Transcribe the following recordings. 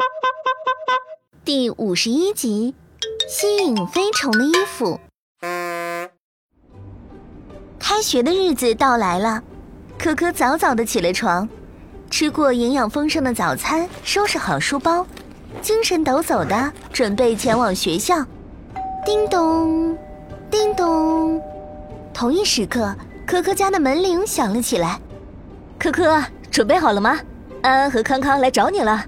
第五十一集，吸引飞虫的衣服。开学的日子到来了，可可早早的起了床，吃过营养丰盛的早餐，收拾好书包，精神抖擞的准备前往学校。叮咚，叮咚，同一时刻，可可家的门铃响了起来。可可，准备好了吗？安安和康康来找你了。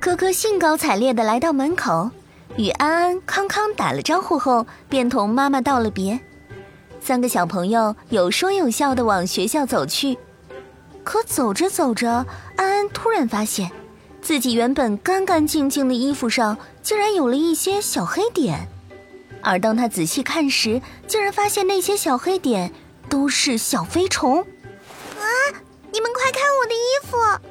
可可兴高采烈地来到门口，与安安、康康打了招呼后，便同妈妈道了别。三个小朋友有说有笑地往学校走去，可走着走着，安安突然发现，自己原本干干净净的衣服上竟然有了一些小黑点，而当他仔细看时，竟然发现那些小黑点都是小飞虫。啊！你们快看我的衣服！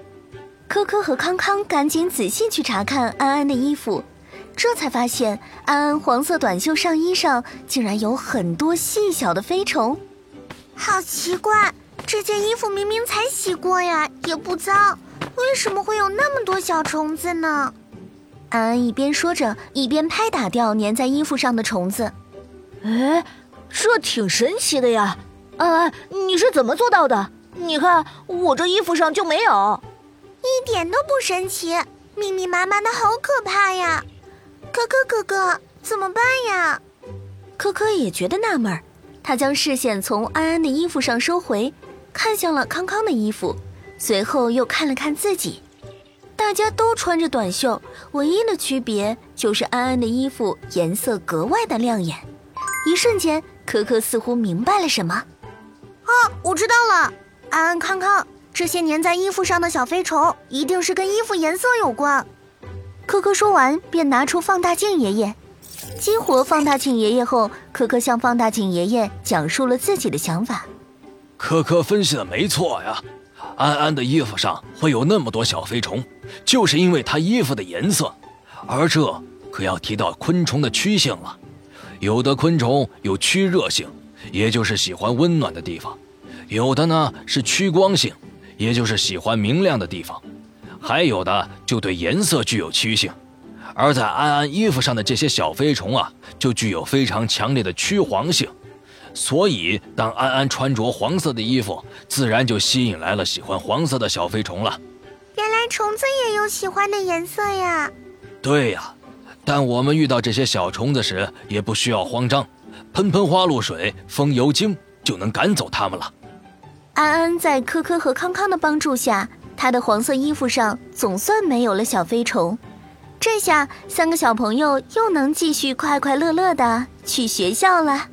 科科和康康赶紧仔细去查看安安的衣服。这才发现，安安黄色短袖上衣上竟然有很多细小的飞虫，好奇怪！这件衣服明明才洗过呀，也不脏，为什么会有那么多小虫子呢？安安一边说着，一边拍打掉粘在衣服上的虫子。哎，这挺神奇的呀！安安，你是怎么做到的？你看我这衣服上就没有，一点都不神奇，密密麻麻的好可怕呀！可可哥哥，怎么办呀？可可也觉得纳闷儿，他将视线从安安的衣服上收回，看向了康康的衣服，随后又看了看自己。大家都穿着短袖，唯一的区别就是安安的衣服颜色格外的亮眼。一瞬间，可可似乎明白了什么。啊，我知道了！安安、康康，这些粘在衣服上的小飞虫，一定是跟衣服颜色有关。可可说完，便拿出放大镜爷爷，激活放大镜爷爷后，可可向放大镜爷爷讲述了自己的想法。可可分析的没错呀，安安的衣服上会有那么多小飞虫，就是因为她衣服的颜色。而这可要提到昆虫的趋性了，有的昆虫有趋热性，也就是喜欢温暖的地方；有的呢是趋光性，也就是喜欢明亮的地方。还有的就对颜色具有趋性，而在安安衣服上的这些小飞虫啊，就具有非常强烈的趋黄性。所以，当安安穿着黄色的衣服，自然就吸引来了喜欢黄色的小飞虫了。原来虫子也有喜欢的颜色呀！对呀，但我们遇到这些小虫子时，也不需要慌张，喷喷花露水、风油精就能赶走它们了。安安在科科和康康的帮助下。他的黄色衣服上总算没有了小飞虫，这下三个小朋友又能继续快快乐乐的去学校了。